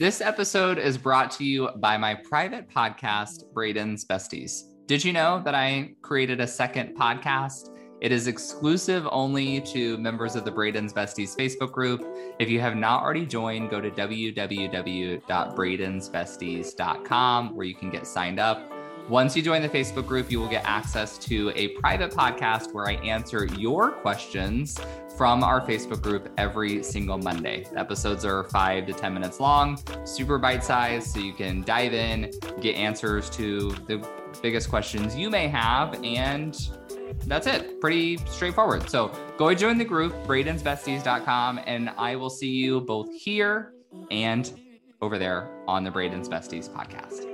This episode is brought to you by my private podcast, Braden's Besties. Did you know that I created a second podcast? It is exclusive only to members of the Braden's Besties Facebook group. If you have not already joined, go to www.bradensbesties.com where you can get signed up. Once you join the Facebook group, you will get access to a private podcast where I answer your questions from our Facebook group every single Monday. The episodes are five to 10 minutes long, super bite sized, so you can dive in, get answers to the biggest questions you may have, and that's it. Pretty straightforward. So go join the group, bradensbesties.com, and I will see you both here and over there on the Braden's Besties podcast.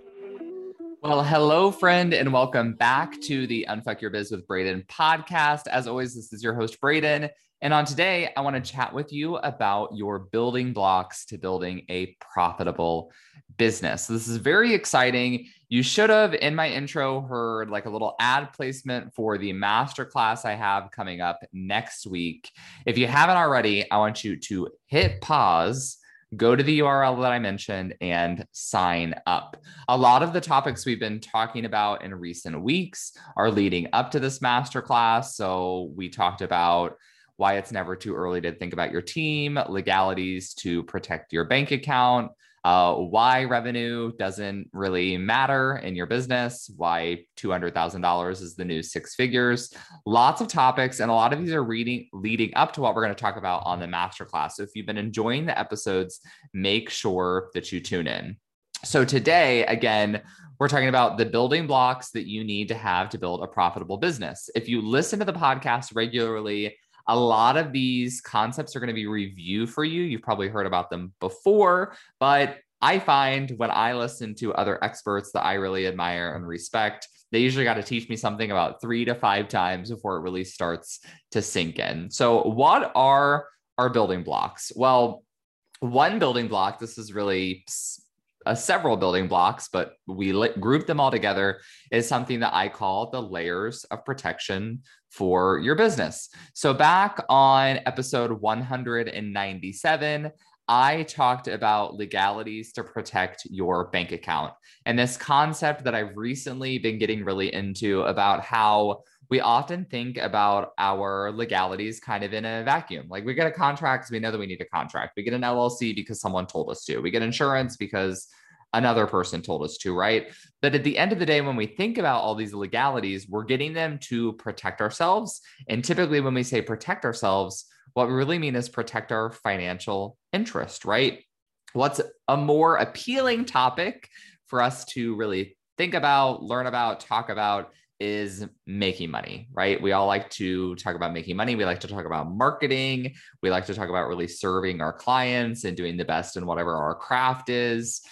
Well, hello, friend, and welcome back to the Unfuck Your Biz with Braden podcast. As always, this is your host, Braden. And on today, I want to chat with you about your building blocks to building a profitable business. This is very exciting. You should have, in my intro, heard like a little ad placement for the masterclass I have coming up next week. If you haven't already, I want you to hit pause go to the URL that I mentioned and sign up. A lot of the topics we've been talking about in recent weeks are leading up to this masterclass. So we talked about why it's never too early to think about your team, legalities to protect your bank account, uh, why revenue doesn't really matter in your business, why $200,000 is the new six figures. Lots of topics, and a lot of these are reading leading up to what we're going to talk about on the masterclass. So if you've been enjoying the episodes, make sure that you tune in. So today, again, we're talking about the building blocks that you need to have to build a profitable business. If you listen to the podcast regularly, a lot of these concepts are going to be review for you. You've probably heard about them before, but I find when I listen to other experts that I really admire and respect, they usually got to teach me something about three to five times before it really starts to sink in. So, what are our building blocks? Well, one building block, this is really uh, several building blocks, but we li- group them all together, is something that I call the layers of protection for your business. So, back on episode 197, I talked about legalities to protect your bank account and this concept that I've recently been getting really into about how we often think about our legalities kind of in a vacuum. Like we get a contract because we know that we need a contract. We get an LLC because someone told us to. We get insurance because another person told us to, right? But at the end of the day, when we think about all these legalities, we're getting them to protect ourselves. And typically, when we say protect ourselves, what we really mean is protect our financial interest, right? What's a more appealing topic for us to really think about, learn about, talk about is making money, right? We all like to talk about making money. We like to talk about marketing. We like to talk about really serving our clients and doing the best in whatever our craft is.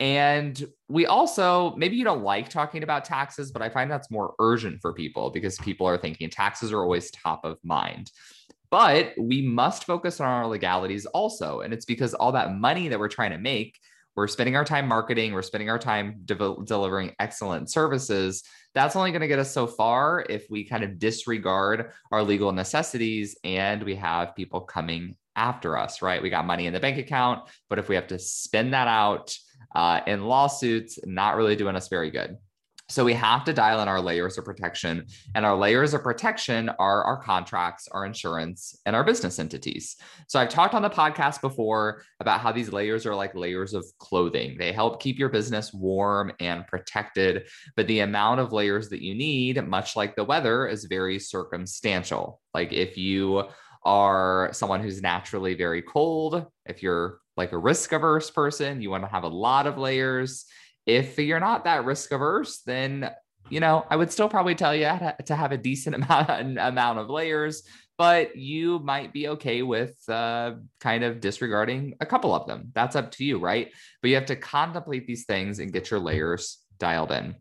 And we also, maybe you don't like talking about taxes, but I find that's more urgent for people because people are thinking taxes are always top of mind. But we must focus on our legalities also. And it's because all that money that we're trying to make, we're spending our time marketing, we're spending our time de- delivering excellent services. That's only going to get us so far if we kind of disregard our legal necessities and we have people coming after us, right? We got money in the bank account, but if we have to spend that out uh, in lawsuits, not really doing us very good. So we have to dial in our layers of protection. And our layers of protection are our contracts, our insurance, and our business entities. So I've talked on the podcast before about how these layers are like layers of clothing. They help keep your business warm and protected. But the amount of layers that you need, much like the weather, is very circumstantial. Like if you are someone who's naturally very cold, if you're like a risk averse person, you want to have a lot of layers if you're not that risk averse, then you know I would still probably tell you to have a decent amount amount of layers, but you might be okay with uh, kind of disregarding a couple of them. That's up to you, right? But you have to contemplate these things and get your layers dialed in.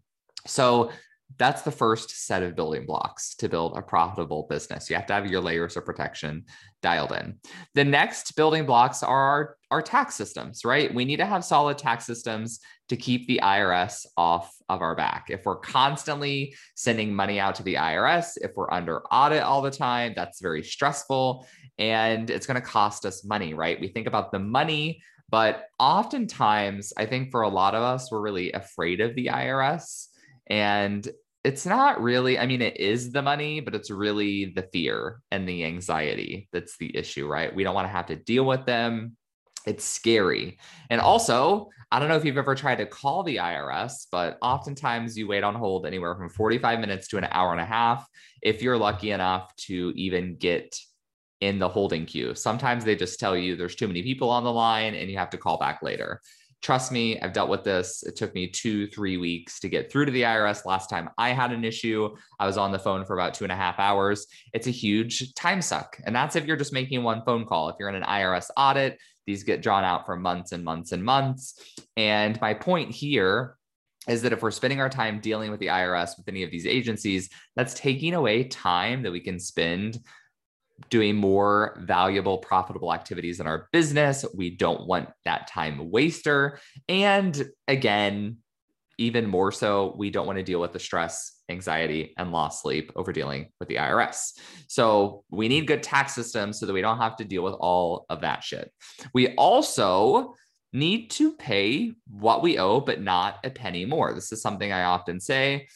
So that's the first set of building blocks to build a profitable business. You have to have your layers of protection dialed in. The next building blocks are our, our tax systems, right? We need to have solid tax systems to keep the IRS off of our back. If we're constantly sending money out to the IRS, if we're under audit all the time, that's very stressful and it's going to cost us money, right? We think about the money, but oftentimes, I think for a lot of us, we're really afraid of the IRS. And it's not really, I mean, it is the money, but it's really the fear and the anxiety that's the issue, right? We don't want to have to deal with them. It's scary. And also, I don't know if you've ever tried to call the IRS, but oftentimes you wait on hold anywhere from 45 minutes to an hour and a half if you're lucky enough to even get in the holding queue. Sometimes they just tell you there's too many people on the line and you have to call back later trust me, I've dealt with this. It took me two, three weeks to get through to the IRS. Last time I had an issue, I was on the phone for about two and a half hours. It's a huge time suck. And that's if you're just making one phone call. If you're in an IRS audit, these get drawn out for months and months and months. And my point here is that if we're spending our time dealing with the IRS with any of these agencies, that's taking away time that we can spend doing more valuable, profitable activities in our business. We don't want that time waster. And again, even more so, we don't want to deal with the stress, anxiety, and lost sleep over dealing with the IRS. So we need good tax systems so that we don't have to deal with all of that shit. We also need to pay what we owe, but not a penny more. This is something I often say.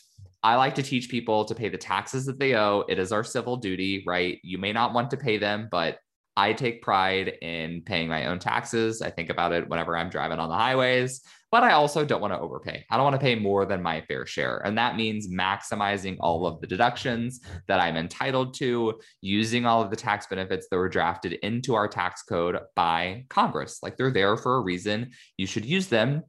I like to teach people to pay the taxes that they owe. It is our civil duty, right? You may not want to pay them, but I take pride in paying my own taxes. I think about it whenever I'm driving on the highways, but I also don't want to overpay. I don't want to pay more than my fair share. And that means maximizing all of the deductions that I'm entitled to, using all of the tax benefits that were drafted into our tax code by Congress. Like they're there for a reason. You should use them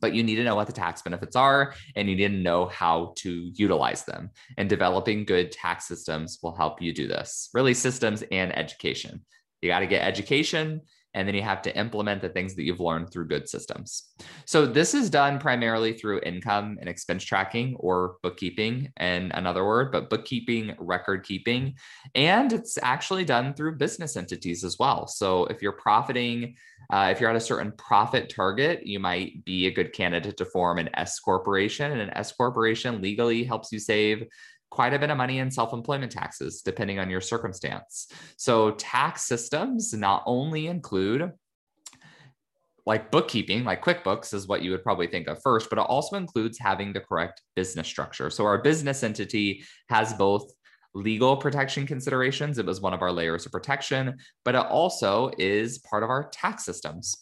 but you need to know what the tax benefits are and you need to know how to utilize them. And developing good tax systems will help you do this. Really, systems and education. You got to get education and then you have to implement the things that you've learned through good systems. So this is done primarily through income and expense tracking or bookkeeping and another word, but bookkeeping, record keeping, and it's actually done through business entities as well. So if you're profiting uh, if you're at a certain profit target, you might be a good candidate to form an S corporation. And an S corporation legally helps you save quite a bit of money in self employment taxes, depending on your circumstance. So, tax systems not only include like bookkeeping, like QuickBooks is what you would probably think of first, but it also includes having the correct business structure. So, our business entity has both legal protection considerations. It was one of our layers of protection, but it also is part of our tax systems.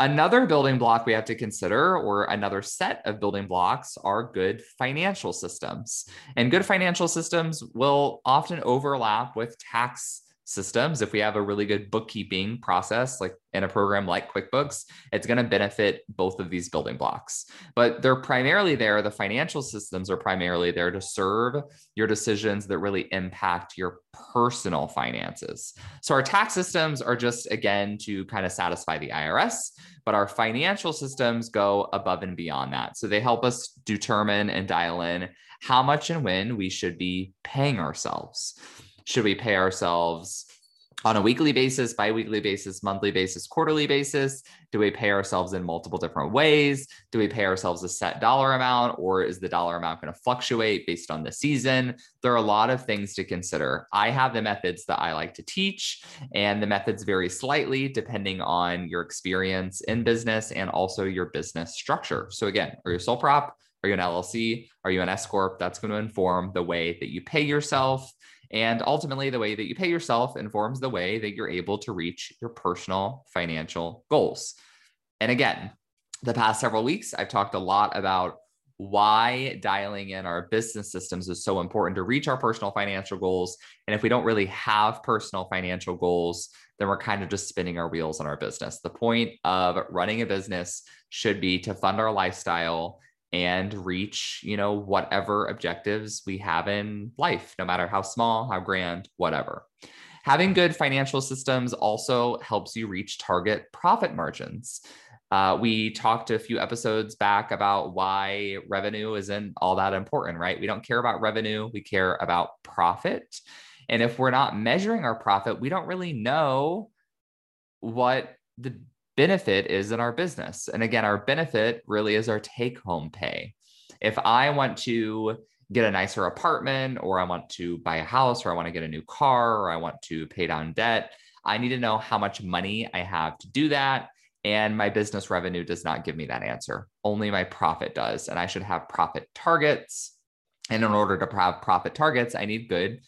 Another building block we have to consider, or another set of building blocks, are good financial systems. And good financial systems will often overlap with tax systems, if we have a really good bookkeeping process, like in a program like QuickBooks, it's going to benefit both of these building blocks. But they're primarily there, the financial systems are primarily there to serve your decisions that really impact your personal finances. So our tax systems are just, again, to kind of satisfy the IRS, but our financial systems go above and beyond that. So they help us determine and dial in how much and when we should be paying ourselves. Should we pay ourselves on a weekly basis, bi-weekly basis, monthly basis, quarterly basis? Do we pay ourselves in multiple different ways? Do we pay ourselves a set dollar amount or is the dollar amount going to fluctuate based on the season? There are a lot of things to consider. I have the methods that I like to teach and the methods vary slightly depending on your experience in business and also your business structure. So again, are you a sole prop? Are you an LLC? Are you an S corp? That's going to inform the way that you pay yourself and ultimately, the way that you pay yourself informs the way that you're able to reach your personal financial goals. And again, the past several weeks, I've talked a lot about why dialing in our business systems is so important to reach our personal financial goals. And if we don't really have personal financial goals, then we're kind of just spinning our wheels on our business. The point of running a business should be to fund our lifestyle and reach, you know, whatever objectives we have in life, no matter how small, how grand, whatever. Having good financial systems also helps you reach target profit margins. Uh, we talked a few episodes back about why revenue isn't all that important, right? We don't care about revenue, we care about profit. And if we're not measuring our profit, we don't really know what the benefit is in our business. And again, our benefit really is our take home pay. If I want to get a nicer apartment, or I want to buy a house, or I want to get a new car, or I want to pay down debt, I need to know how much money I have to do that. And my business revenue does not give me that answer. Only my profit does. And I should have profit targets. And in order to have profit targets, I need good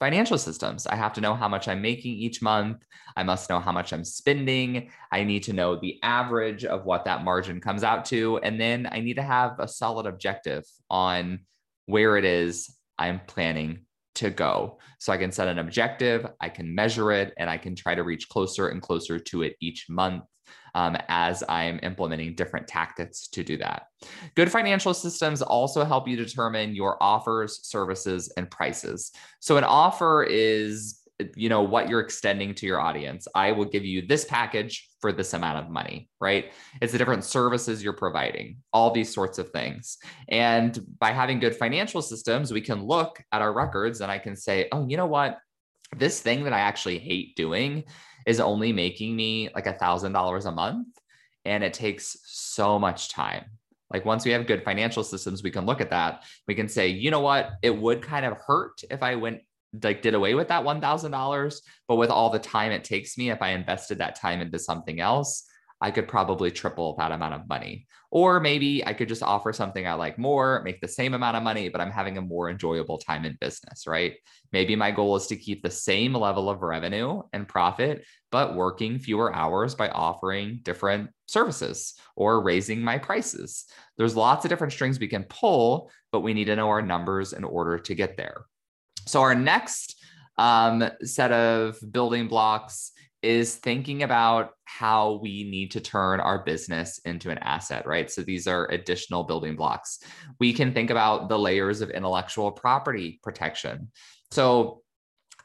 financial systems. I have to know how much I'm making each month. I must know how much I'm spending. I need to know the average of what that margin comes out to. And then I need to have a solid objective on where it is I'm planning to go. So I can set an objective, I can measure it, and I can try to reach closer and closer to it each month um, as I'm implementing different tactics to do that. Good financial systems also help you determine your offers, services, and prices. So an offer is you know what you're extending to your audience i will give you this package for this amount of money right it's the different services you're providing all these sorts of things and by having good financial systems we can look at our records and i can say oh you know what this thing that i actually hate doing is only making me like a thousand dollars a month and it takes so much time. Like once we have good financial systems we can look at that. We can say you know what? It would kind of hurt if i went like did away with that $1000 but with all the time it takes me if i invested that time into something else I could probably triple that amount of money. Or maybe I could just offer something I like more, make the same amount of money, but I'm having a more enjoyable time in business, right? Maybe my goal is to keep the same level of revenue and profit, but working fewer hours by offering different services or raising my prices. There's lots of different strings we can pull, but we need to know our numbers in order to get there. So, our next um, set of building blocks is thinking about how we need to turn our business into an asset, right? So these are additional building blocks. We can think about the layers of intellectual property protection. So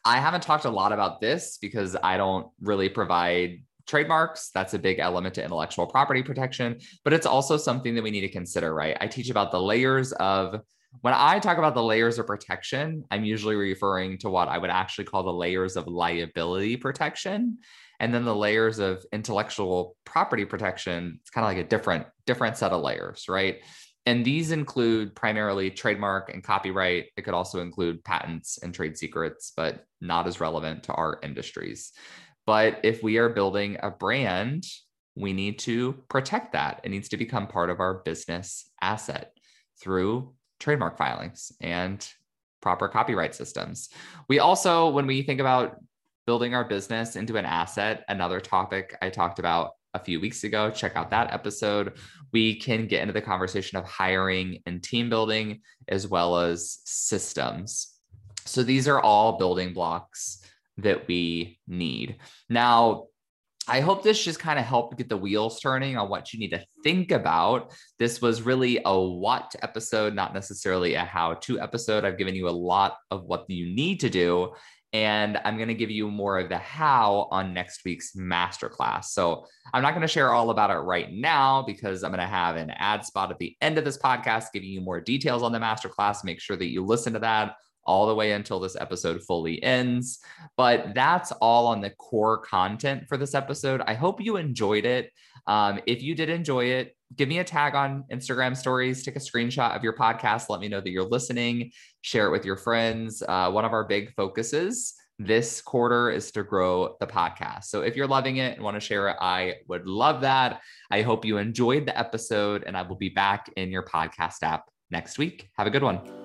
I haven't talked a lot about this because I don't really provide trademarks. That's a big element to intellectual property protection, but it's also something that we need to consider, right? I teach about the layers of when I talk about the layers of protection, I'm usually referring to what I would actually call the layers of liability protection. And then the layers of intellectual property protection, it's kind of like a different, different set of layers, right? And these include primarily trademark and copyright. It could also include patents and trade secrets, but not as relevant to our industries. But if we are building a brand, we need to protect that. It needs to become part of our business asset through trademark filings and proper copyright systems. We also, when we think about building our business into an asset, another topic I talked about a few weeks ago, check out that episode. We can get into the conversation of hiring and team building as well as systems. So these are all building blocks that we need. Now, I hope this just kind of helped get the wheels turning on what you need to think about. This was really a what episode, not necessarily a how to episode. I've given you a lot of what you need to do. And I'm going to give you more of the how on next week's masterclass. So I'm not going to share all about it right now because I'm going to have an ad spot at the end of this podcast giving you more details on the masterclass. Make sure that you listen to that all the way until this episode fully ends. But that's all on the core content for this episode. I hope you enjoyed it. Um, if you did enjoy it, give me a tag on Instagram stories, take a screenshot of your podcast, let me know that you're listening, share it with your friends. Uh, one of our big focuses this quarter is to grow the podcast. So if you're loving it and want to share it, I would love that. I hope you enjoyed the episode, and I will be back in your podcast app next week. Have a good one.